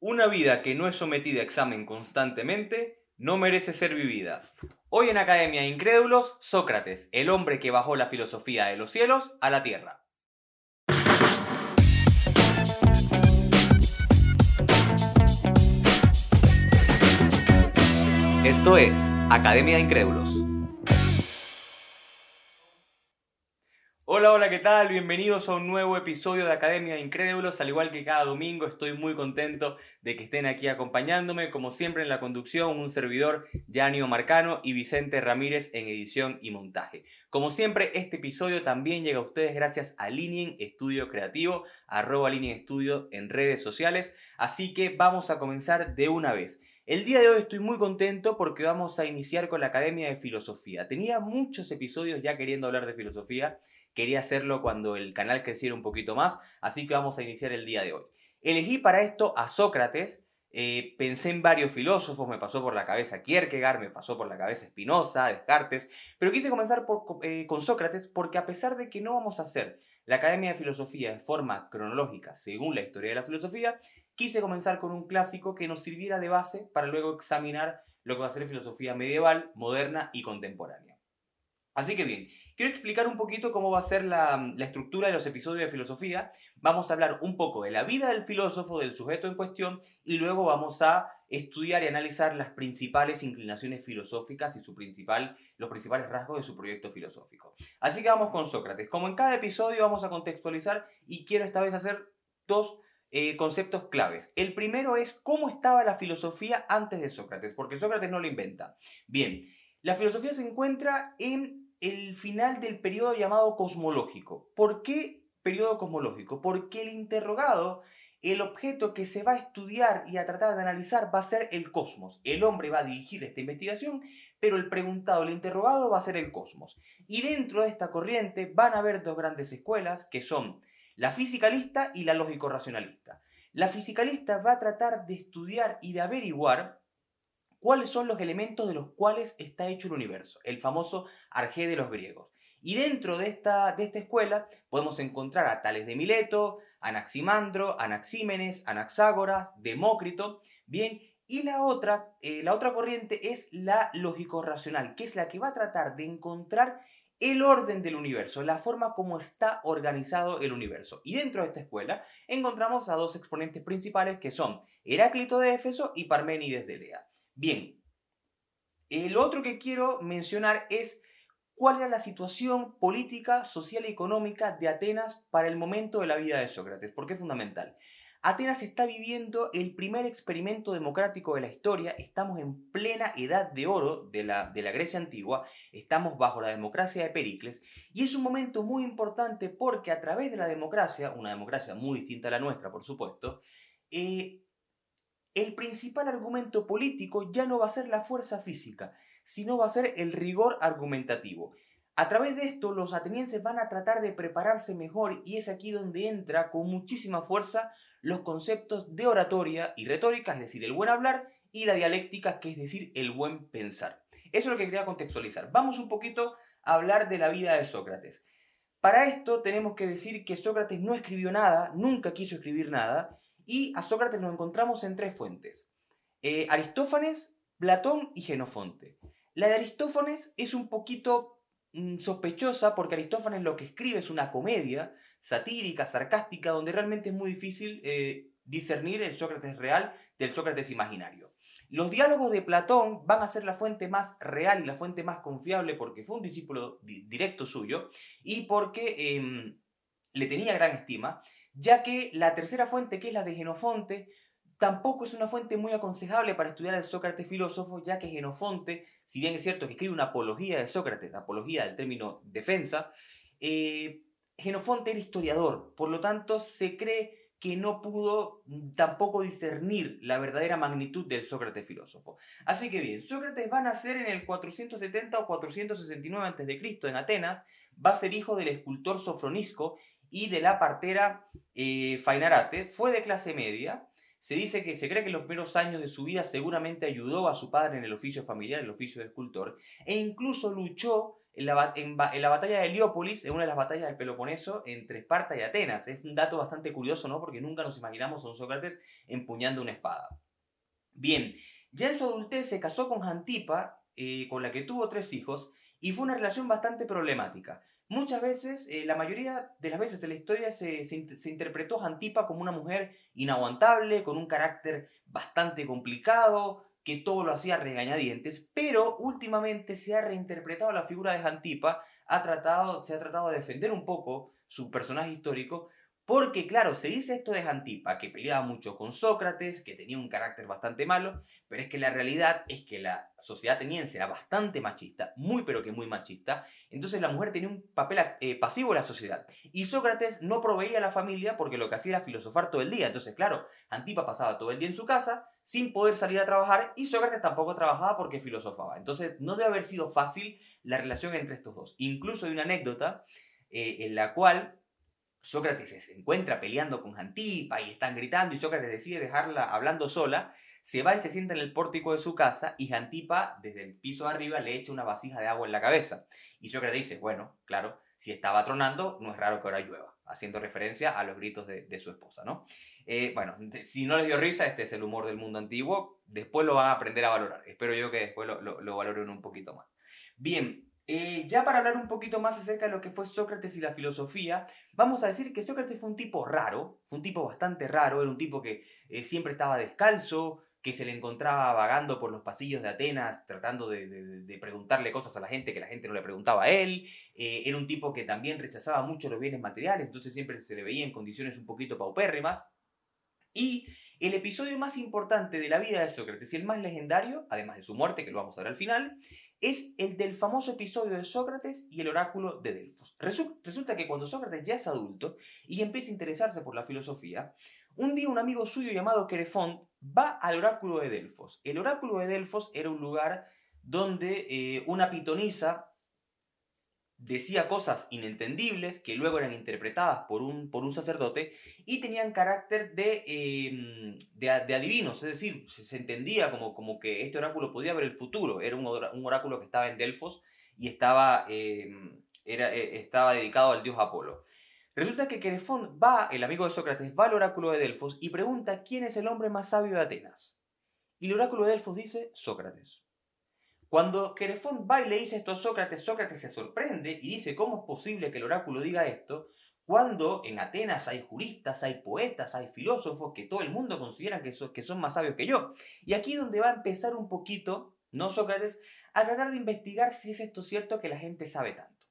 Una vida que no es sometida a examen constantemente no merece ser vivida. Hoy en Academia de Incrédulos, Sócrates, el hombre que bajó la filosofía de los cielos a la tierra. Esto es Academia de Incrédulos. Hola, hola, ¿qué tal? Bienvenidos a un nuevo episodio de Academia de Incrédulos. Al igual que cada domingo, estoy muy contento de que estén aquí acompañándome. Como siempre en la conducción, un servidor, Yanio Marcano y Vicente Ramírez en edición y montaje. Como siempre, este episodio también llega a ustedes gracias a Linien Estudio Creativo, arroba Linien Estudio en redes sociales. Así que vamos a comenzar de una vez. El día de hoy estoy muy contento porque vamos a iniciar con la Academia de Filosofía. Tenía muchos episodios ya queriendo hablar de filosofía Quería hacerlo cuando el canal creciera un poquito más, así que vamos a iniciar el día de hoy. Elegí para esto a Sócrates, eh, pensé en varios filósofos, me pasó por la cabeza Kierkegaard, me pasó por la cabeza Spinoza, Descartes, pero quise comenzar eh, con Sócrates porque a pesar de que no vamos a hacer la Academia de Filosofía de forma cronológica según la historia de la filosofía, quise comenzar con un clásico que nos sirviera de base para luego examinar lo que va a ser filosofía medieval, moderna y contemporánea. Así que bien, quiero explicar un poquito cómo va a ser la, estructura de los episodios de filosofía. Vamos a hablar un poco de la vida del filósofo, del sujeto en cuestión, y luego vamos a estudiar y analizar las principales inclinaciones filosóficas y su principal, los principales rasgos de su proyecto filosófico. Así que vamos con Sócrates. Como en cada episodio vamos a contextualizar y quiero esta vez hacer dos eh, conceptos claves. El primero es cómo estaba la filosofía antes de Sócrates, porque Sócrates no lo inventa. Bien, la filosofía se encuentra en el final del periodo llamado cosmológico. ¿Por qué periodo cosmológico? Porque el interrogado, el objeto que se va a estudiar y a tratar de analizar va a ser el cosmos. El hombre va a dirigir esta investigación, pero el preguntado, el interrogado va a ser el cosmos. Y dentro de esta corriente van a haber dos grandes escuelas que son la fisicalista y la lógico-racionalista. La fisicalista va a tratar de estudiar y de averiguar cuáles son los elementos de los cuales está hecho el universo, el famoso arjé de los griegos. Y dentro de esta, de esta escuela podemos encontrar a Tales de Mileto, Anaximandro, Anaxímenes, Anaxágoras, Demócrito, bien, y la otra, eh, la otra corriente es la lógico-racional, que es la que va a tratar de encontrar el orden del universo, la forma como está organizado el universo. Y dentro de esta escuela encontramos a dos exponentes principales que son Heráclito de Éfeso y Parménides de Lea. Bien, el otro que quiero mencionar es cuál era la situación política, social y económica de Atenas para el momento de la vida de Sócrates, porque es fundamental. Atenas está viviendo el primer experimento democrático de la historia, estamos en plena edad de oro de la, de la Grecia antigua, estamos bajo la democracia de Pericles, y es un momento muy importante porque a través de la democracia, una democracia muy distinta a la nuestra, por supuesto, eh, el principal argumento político ya no va a ser la fuerza física, sino va a ser el rigor argumentativo. A través de esto, los atenienses van a tratar de prepararse mejor y es aquí donde entra con muchísima fuerza los conceptos de oratoria y retórica, es decir, el buen hablar, y la dialéctica, que es decir, el buen pensar. Eso es lo que quería contextualizar. Vamos un poquito a hablar de la vida de Sócrates. Para esto tenemos que decir que Sócrates no escribió nada, nunca quiso escribir nada, y a Sócrates nos encontramos en tres fuentes. Eh, Aristófanes, Platón y Genofonte. La de Aristófanes es un poquito mm, sospechosa porque Aristófanes lo que escribe es una comedia satírica, sarcástica, donde realmente es muy difícil eh, discernir el Sócrates real del Sócrates imaginario. Los diálogos de Platón van a ser la fuente más real y la fuente más confiable porque fue un discípulo directo suyo y porque em, le tenía gran estima ya que la tercera fuente, que es la de Genofonte, tampoco es una fuente muy aconsejable para estudiar al Sócrates filósofo, ya que Genofonte, si bien es cierto que escribe una apología de Sócrates, apología del término defensa, eh, Genofonte era historiador, por lo tanto se cree que no pudo tampoco discernir la verdadera magnitud del Sócrates filósofo. Así que bien, Sócrates va a nacer en el 470 o 469 a.C. en Atenas, va a ser hijo del escultor Sofronisco y de la partera eh, Fainarate, fue de clase media, Se dice que se cree que en los primeros años de su vida seguramente ayudó a su padre en el oficio familiar, el oficio de escultor, e incluso luchó en la, en, la, batalla de Heliópolis, en una de las batallas del Peloponeso, entre Esparta y Atenas. Es un dato bastante curioso, ¿no? Porque nunca nos imaginamos a un Sócrates empuñando una espada. Bien, ya en su adultez se casó con Jantipa, eh, con la que tuvo tres hijos, y fue una relación bastante problemática. Muchas veces, eh, la mayoría de las veces de la historia se, se, interpretó Jantipa como una mujer inaguantable, con un carácter bastante complicado, que todo lo hacía regañadientes, pero últimamente se ha reinterpretado la figura de Jantipa, ha tratado, se ha tratado de defender un poco su personaje histórico, porque, claro, se dice esto de Antipa, que peleaba mucho con Sócrates, que tenía un carácter bastante malo, pero es que la realidad es que la sociedad ateniense era bastante machista, muy pero que muy machista, entonces la mujer tenía un papel eh, pasivo en la sociedad. Y Sócrates no proveía a la familia porque lo que hacía era filosofar todo el día. Entonces, claro, Antipa pasaba todo el día en su casa sin poder salir a trabajar y Sócrates tampoco trabajaba porque filosofaba. Entonces, no debe haber sido fácil la relación entre estos dos. Incluso hay una anécdota eh, en la cual Sócrates se encuentra peleando con Antipa y están gritando y Sócrates decide dejarla hablando sola, se va y se sienta en el pórtico de su casa y Antipa desde el piso de arriba le echa una vasija de agua en la cabeza. Y Sócrates dice, bueno, claro, si estaba tronando, no es raro que ahora llueva, haciendo referencia a los gritos de, su esposa, ¿no? Eh, bueno, si no les dio risa, este es el humor del mundo antiguo, después lo van a aprender a valorar. Espero yo que después lo, lo, lo valoren un poquito más. Bien, eh, ya para hablar un poquito más acerca de lo que fue Sócrates y la filosofía, vamos a decir que Sócrates fue un tipo raro, fue un tipo bastante raro, era un tipo que eh, siempre estaba descalzo, que se le encontraba vagando por los pasillos de Atenas tratando de, preguntarle cosas a la gente que la gente no le preguntaba a él, eh, era un tipo que también rechazaba mucho los bienes materiales, entonces siempre se le veía en condiciones un poquito paupérrimas, y el episodio más importante de la vida de Sócrates y el más legendario, además de su muerte, que lo vamos a ver al final, es el del famoso episodio de Sócrates y el oráculo de Delfos. Resulta que cuando Sócrates ya es adulto y empieza a interesarse por la filosofía, un día un amigo suyo llamado Querefont va al oráculo de Delfos. El oráculo de Delfos era un lugar donde eh, una pitonisa decía cosas inentendibles que luego eran interpretadas por un, por un sacerdote y tenían carácter de, em, de, adivinos, es decir, se, entendía como, como, que este oráculo podía ver el futuro, era un, oráculo que estaba en Delfos y estaba, em, era, e, estaba dedicado al dios Apolo. Resulta que Querefón va, el amigo de Sócrates, va al oráculo de Delfos y pregunta quién es el hombre más sabio de Atenas. Y el oráculo de Delfos dice Sócrates. Cuando Querefón va le dice esto a Sócrates, Sócrates se sorprende y dice, ¿cómo es posible que el oráculo diga esto? Cuando en Atenas hay juristas, hay poetas, hay filósofos que todo el mundo considera que, que son más sabios que yo. Y aquí es donde va a empezar un poquito, ¿no Sócrates? A tratar de investigar si es esto cierto que la gente sabe tanto.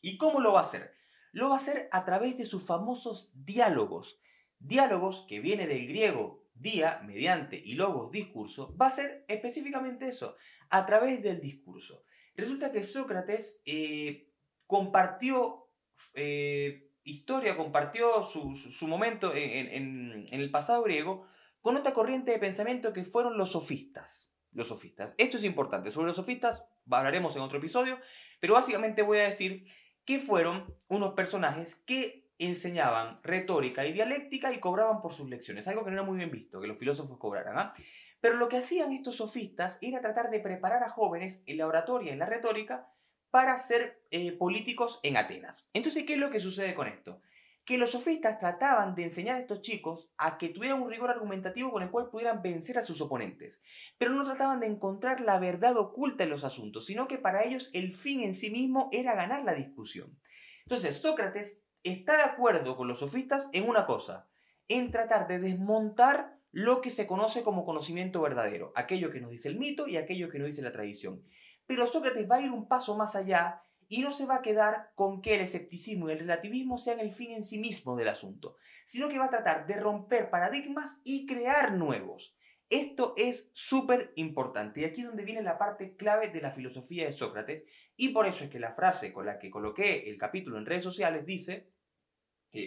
¿Y cómo lo va a hacer? Lo va a hacer a través de sus famosos diálogos. Diálogos que viene del griego día, mediante y logos, discurso, va a ser específicamente eso, a través del discurso. Resulta que Sócrates eh, compartió eh, historia, compartió su, momento en, el pasado griego con otra corriente de pensamiento que fueron los sofistas. Los sofistas. Esto es importante. Sobre los sofistas hablaremos en otro episodio, pero básicamente voy a decir que fueron unos personajes que enseñaban retórica y dialéctica y cobraban por sus lecciones, algo que no era muy bien visto, que los filósofos cobraran. ¿ah? Pero lo que hacían estos sofistas era tratar de preparar a jóvenes en la oratoria y en la retórica para ser eh, políticos en Atenas. Entonces, ¿qué es lo que sucede con esto? Que los sofistas trataban de enseñar a estos chicos a que tuvieran un rigor argumentativo con el cual pudieran vencer a sus oponentes, pero no trataban de encontrar la verdad oculta en los asuntos, sino que para ellos el fin en sí mismo era ganar la discusión. Entonces, Sócrates está de acuerdo con los sofistas en una cosa, en tratar de desmontar lo que se conoce como conocimiento verdadero, aquello que nos dice el mito y aquello que nos dice la tradición. Pero Sócrates va a ir un paso más allá y no se va a quedar con que el escepticismo y el relativismo sean el fin en sí mismo del asunto, sino que va a tratar de romper paradigmas y crear nuevos. Esto es súper importante y aquí es donde viene la parte clave de la filosofía de Sócrates y por eso es que la frase con la que coloqué el capítulo en redes sociales dice,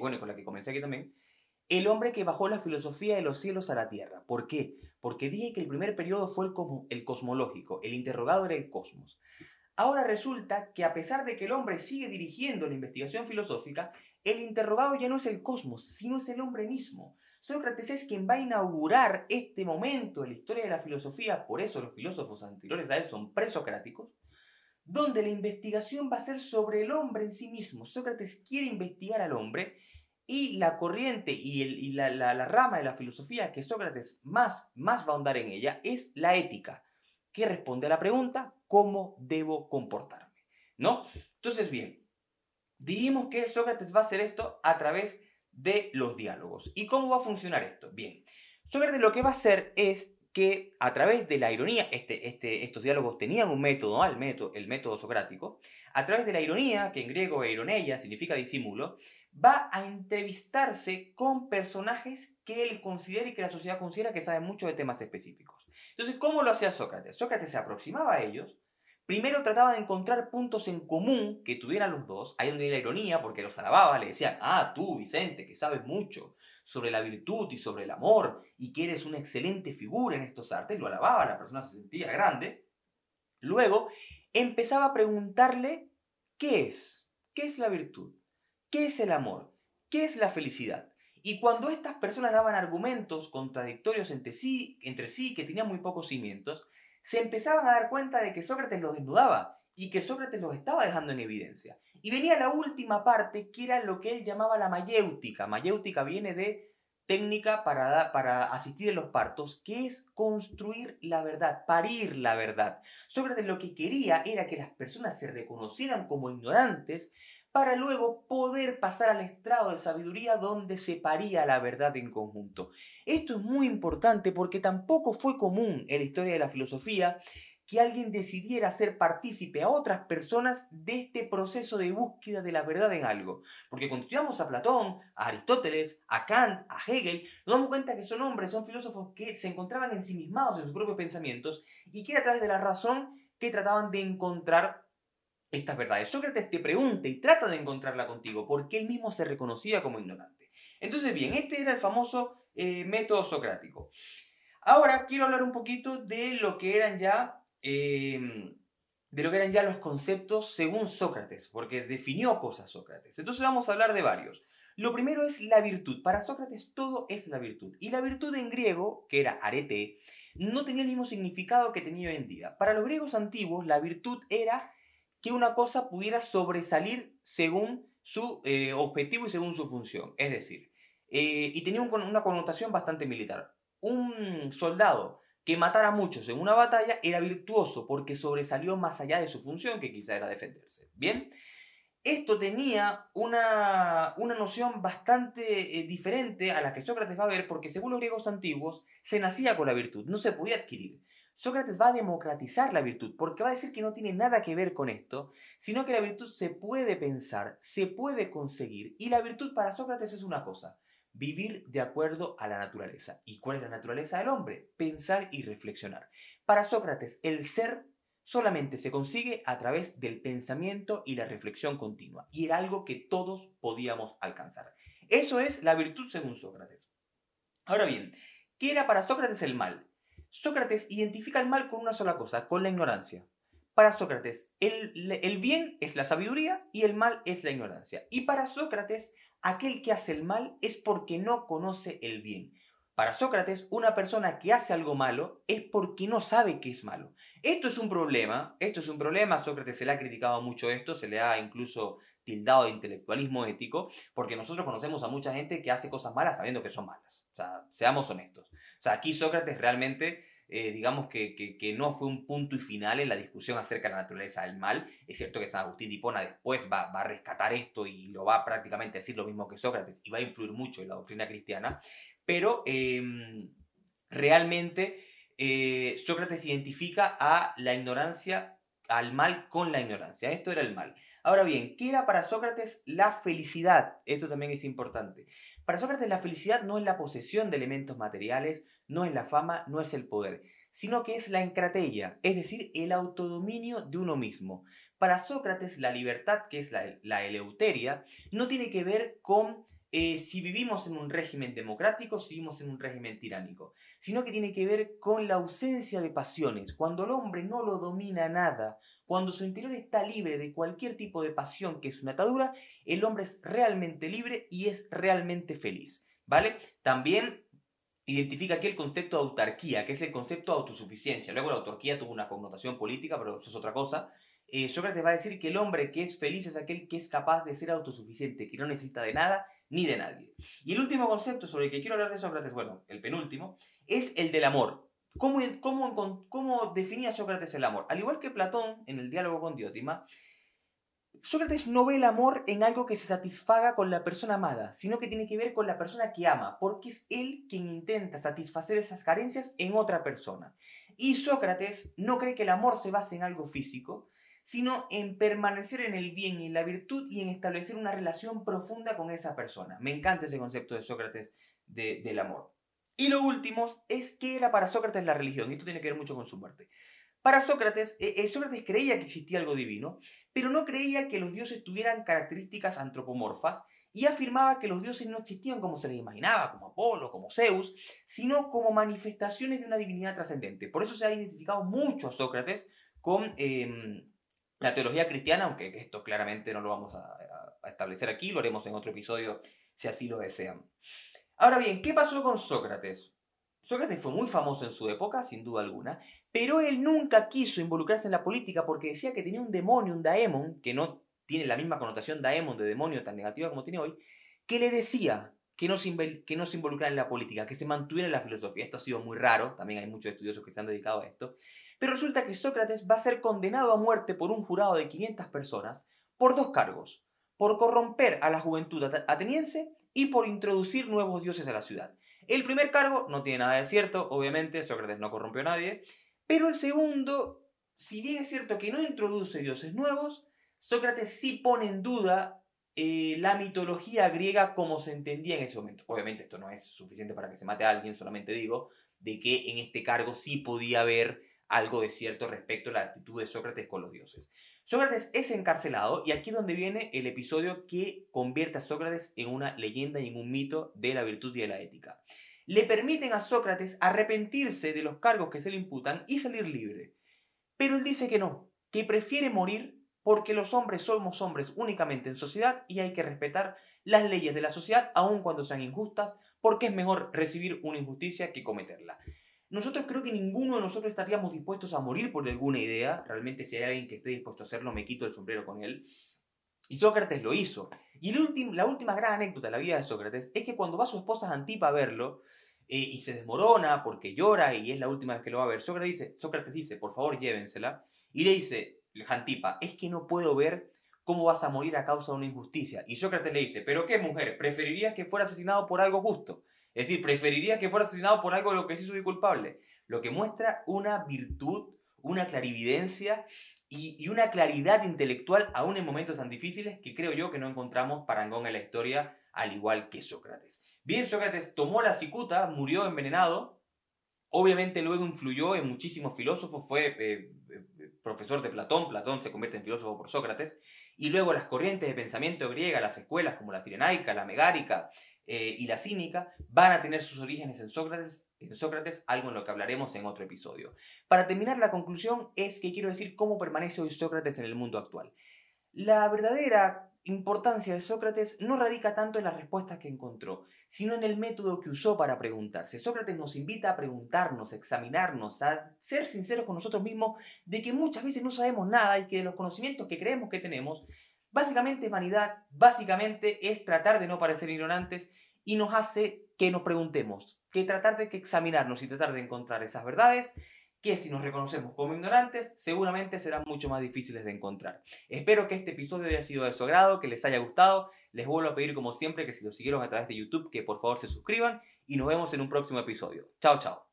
bueno, con la que comencé aquí también, el hombre que bajó la filosofía de los cielos a la tierra. ¿Por qué? Porque dije que el primer periodo fue el, el cosmológico, el interrogado era el cosmos. Ahora resulta que a pesar de que el hombre sigue dirigiendo la investigación filosófica, el interrogado ya no es el cosmos, sino es el hombre mismo. Sócrates es quien va a inaugurar este momento en la historia de la filosofía, por eso los filósofos anteriores a él son presocráticos, donde la investigación va a ser sobre el hombre en sí mismo. Sócrates quiere investigar al hombre y la corriente y, la, rama de la filosofía que Sócrates más, más va a ahondar en ella es la ética, que responde a la pregunta, ¿cómo debo comportarme? ¿No? Entonces, bien, dijimos que Sócrates va a hacer esto a través de los diálogos. ¿Y cómo va a funcionar esto? Bien, Sócrates lo que va a hacer es que a través de la ironía, este, este, estos diálogos tenían un método, el método, el método socrático, a través de la ironía, que en griego ironeia significa disimulo, va a entrevistarse con personajes que él considera y que la sociedad considera que saben mucho de temas específicos. Entonces, ¿cómo lo hacía Sócrates? Sócrates se aproximaba a ellos, primero trataba de encontrar puntos en común que tuvieran los dos, ahí donde la ironía, porque los alababa, le decían, ah, tú, Vicente, que sabes mucho, sobre la virtud y sobre el amor y que eres una excelente figura en estos artes, lo alababa, la persona se sentía grande. Luego empezaba a preguntarle qué es, qué es la virtud, qué es el amor, qué es la felicidad. Y cuando estas personas daban argumentos contradictorios entre sí, entre sí que tenían muy pocos cimientos, se empezaban a dar cuenta de que Sócrates los desnudaba y que Sócrates los estaba dejando en evidencia. Y venía la última parte, que era lo que él llamaba la mayéutica. Mayéutica viene de técnica para, para asistir en los partos, que es construir la verdad, parir la verdad. Sócrates lo que quería era que las personas se reconocieran como ignorantes para luego poder pasar al estrado de sabiduría donde se paría la verdad en conjunto. Esto es muy importante porque tampoco fue común en la historia de la filosofía que alguien decidiera ser partícipe a otras personas de este proceso de búsqueda de la verdad en algo. Porque cuando estudiamos a Platón, a Aristóteles, a Kant, a Hegel, nos damos cuenta que son hombres, son filósofos que se encontraban ensimismados en sus propios pensamientos y que era a través de la razón que trataban de encontrar estas verdades. Sócrates te pregunta y trata de encontrarla contigo porque él mismo se reconocía como ignorante. Entonces, bien, este era el famoso eh, método socrático. Ahora quiero hablar un poquito de lo que eran ya Em, de lo que eran ya los conceptos según Sócrates, porque definió cosas Sócrates. Entonces vamos a hablar de varios. Lo primero es la virtud. Para Sócrates todo es la virtud. Y la virtud en griego, que era arete, no tenía el mismo significado que tenía en día. Para los griegos antiguos, la virtud era que una cosa pudiera sobresalir según su eh, objetivo y según su función. Es decir, eh, y tenía una connotación bastante militar. Un soldado que matara a muchos en una batalla era virtuoso porque sobresalió más allá de su función, que quizá era defenderse. Bien, esto tenía una, una noción bastante eh, diferente a la que Sócrates va a ver, porque según los griegos antiguos, se nacía con la virtud, no se podía adquirir. Sócrates va a democratizar la virtud, porque va a decir que no tiene nada que ver con esto, sino que la virtud se puede pensar, se puede conseguir, y la virtud para Sócrates es una cosa, vivir de acuerdo a la naturaleza. ¿Y cuál es la naturaleza del hombre? Pensar y reflexionar. Para Sócrates, el ser solamente se consigue a través del pensamiento y la reflexión continua. Y era algo que todos podíamos alcanzar. Eso es la virtud según Sócrates. Ahora bien, ¿qué era para Sócrates el mal? Sócrates identifica el mal con una sola cosa, con la ignorancia. Para Sócrates, el, bien es la sabiduría y el mal es la ignorancia. Y para Sócrates, aquel que hace el mal es porque no conoce el bien. Para Sócrates, una persona que hace algo malo es porque no sabe que es malo. Esto es un problema, esto es un problema, Sócrates se le ha criticado mucho esto, se le ha incluso tildado de intelectualismo ético, porque nosotros conocemos a mucha gente que hace cosas malas sabiendo que son malas. O sea, seamos honestos. Sea, aquí Sócrates realmente eh, digamos que, que, no fue un punto y final en la discusión acerca de la naturaleza del mal. Es cierto que San Agustín de Hipona después va, va, a rescatar esto y lo va a prácticamente decir lo mismo que Sócrates y va a influir mucho en la doctrina cristiana, pero em, realmente eh, Sócrates identifica a la ignorancia, al mal con la ignorancia. Esto era el mal. Ahora bien, ¿qué era para Sócrates la felicidad? Esto también es importante. Para Sócrates la felicidad no es la posesión de elementos materiales, no es la fama, no es el poder, sino que es la encratella, es decir, el autodominio de uno mismo. Para Sócrates la libertad, que es la, la eleuteria, no tiene que ver con eh, si vivimos en un régimen democrático, si vivimos en un régimen tiránico, sino que tiene que ver con la ausencia de pasiones, cuando el hombre no lo domina nada, cuando su interior está libre de cualquier tipo de pasión que es una atadura, el hombre es realmente libre y es realmente feliz. ¿vale? También identifica aquí el concepto de autarquía, que es el concepto de autosuficiencia. Luego la autarquía tuvo una connotación política, pero eso es otra cosa. Eh, Sócrates va a decir que el hombre que es feliz es aquel que es capaz de ser autosuficiente, que no necesita de nada ni de nadie. Y el último concepto sobre el que quiero hablar de Sócrates, bueno, el penúltimo, es el del amor. ¿Cómo, cómo, cómo definía Sócrates el amor? Al igual que Platón en el diálogo con Diótima, Sócrates no ve el amor en algo que se satisfaga con la persona amada, sino que tiene que ver con la persona que ama, porque es él quien intenta satisfacer esas carencias en otra persona. Y Sócrates no cree que el amor se base en algo físico, sino en permanecer en el bien y en la virtud y en establecer una relación profunda con esa persona. Me encanta ese concepto de Sócrates del amor. Y lo último es que era para Sócrates la religión, esto tiene que ver mucho con su muerte. Para Sócrates, eh, eh, Sócrates creía que existía algo divino, pero no creía que los dioses tuvieran características antropomorfas y afirmaba que los dioses no existían como se les imaginaba, como Apolo, como Zeus, sino como manifestaciones de una divinidad trascendente. Por eso se ha identificado mucho a Sócrates con em, la teología cristiana, aunque esto claramente no lo vamos a, establecer aquí, lo haremos en otro episodio si así lo desean. Ahora bien, ¿qué pasó con Sócrates? Sócrates fue muy famoso en su época, sin duda alguna, pero él nunca quiso involucrarse en la política porque decía que tenía un demonio, un daemon, que no tiene la misma connotación daemon de demonio tan negativa como tiene hoy, que le decía que no, se, que en la política, que se mantuviera en la filosofía. Esto ha sido muy raro, también hay muchos estudiosos que se han dedicado a esto. Pero resulta que Sócrates va a ser condenado a muerte por un jurado de 500 personas por dos cargos, por corromper a la juventud ateniense y por introducir nuevos dioses a la ciudad. El primer cargo no tiene nada de cierto, obviamente, Sócrates no corrompió a nadie, pero el segundo, si bien es cierto que no introduce dioses nuevos, Sócrates sí pone en duda eh, la mitología griega como se entendía en ese momento. Obviamente esto no es suficiente para que se mate a alguien, solamente digo de que en este cargo sí podía haber algo de cierto respecto a la actitud de Sócrates con los dioses. Sócrates es encarcelado y aquí es donde viene el episodio que convierte a Sócrates en una leyenda y en un mito de la virtud y de la ética. Le permiten a Sócrates arrepentirse de los cargos que se le imputan y salir libre. Pero él dice que no, que prefiere morir porque los hombres somos hombres únicamente en sociedad y hay que respetar las leyes de la sociedad aun cuando sean injustas, porque es mejor recibir una injusticia que cometerla. Nosotros creo que ninguno de nosotros estaríamos dispuestos a morir por alguna idea. Realmente si hay alguien que esté dispuesto a hacerlo, me quito el sombrero con él. Y Sócrates lo hizo. Y la última gran anécdota de la vida de Sócrates es que cuando va su esposa Antipa a verlo eh, y se desmorona porque llora y es la última vez que lo va a ver, Sócrates dice, Sócrates dice, por favor llévensela. Y le dice, Antipa, es que no puedo ver cómo vas a morir a causa de una injusticia. Y Sócrates le dice, pero qué mujer, preferirías que fuera asesinado por algo justo. Es decir, preferiría que fuera asesinado por algo de lo que sí soy culpable. Lo que muestra una virtud, una clarividencia y, una claridad intelectual aún en momentos tan difíciles que creo yo que no encontramos parangón en la historia al igual que Sócrates. Bien, Sócrates tomó la cicuta, murió envenenado, obviamente luego influyó en muchísimos filósofos, fue eh, eh, profesor de Platón, Platón se convierte en filósofo por Sócrates, y luego las corrientes de pensamiento griega, las escuelas como la cirenaica, la megárica, eh, y la cínica van a tener sus orígenes en Sócrates, en Sócrates, algo en lo que hablaremos en otro episodio. Para terminar, la conclusión es que quiero decir cómo permanece hoy Sócrates en el mundo actual. La verdadera importancia de Sócrates no radica tanto en las respuestas que encontró, sino en el método que usó para preguntarse. Sócrates nos invita a preguntarnos, a examinarnos, a ser sinceros con nosotros mismos de que muchas veces no sabemos nada y que de los conocimientos que creemos que tenemos Básicamente es vanidad, básicamente es tratar de no parecer ignorantes y nos hace que nos preguntemos, que tratar de que examinarnos y tratar de encontrar esas verdades que si nos reconocemos como ignorantes, seguramente serán mucho más difíciles de encontrar. Espero que este episodio haya sido de su agrado, que les haya gustado. Les vuelvo a pedir como siempre que si lo siguieron a través de YouTube, que por favor se suscriban y nos vemos en un próximo episodio. Chao, chao.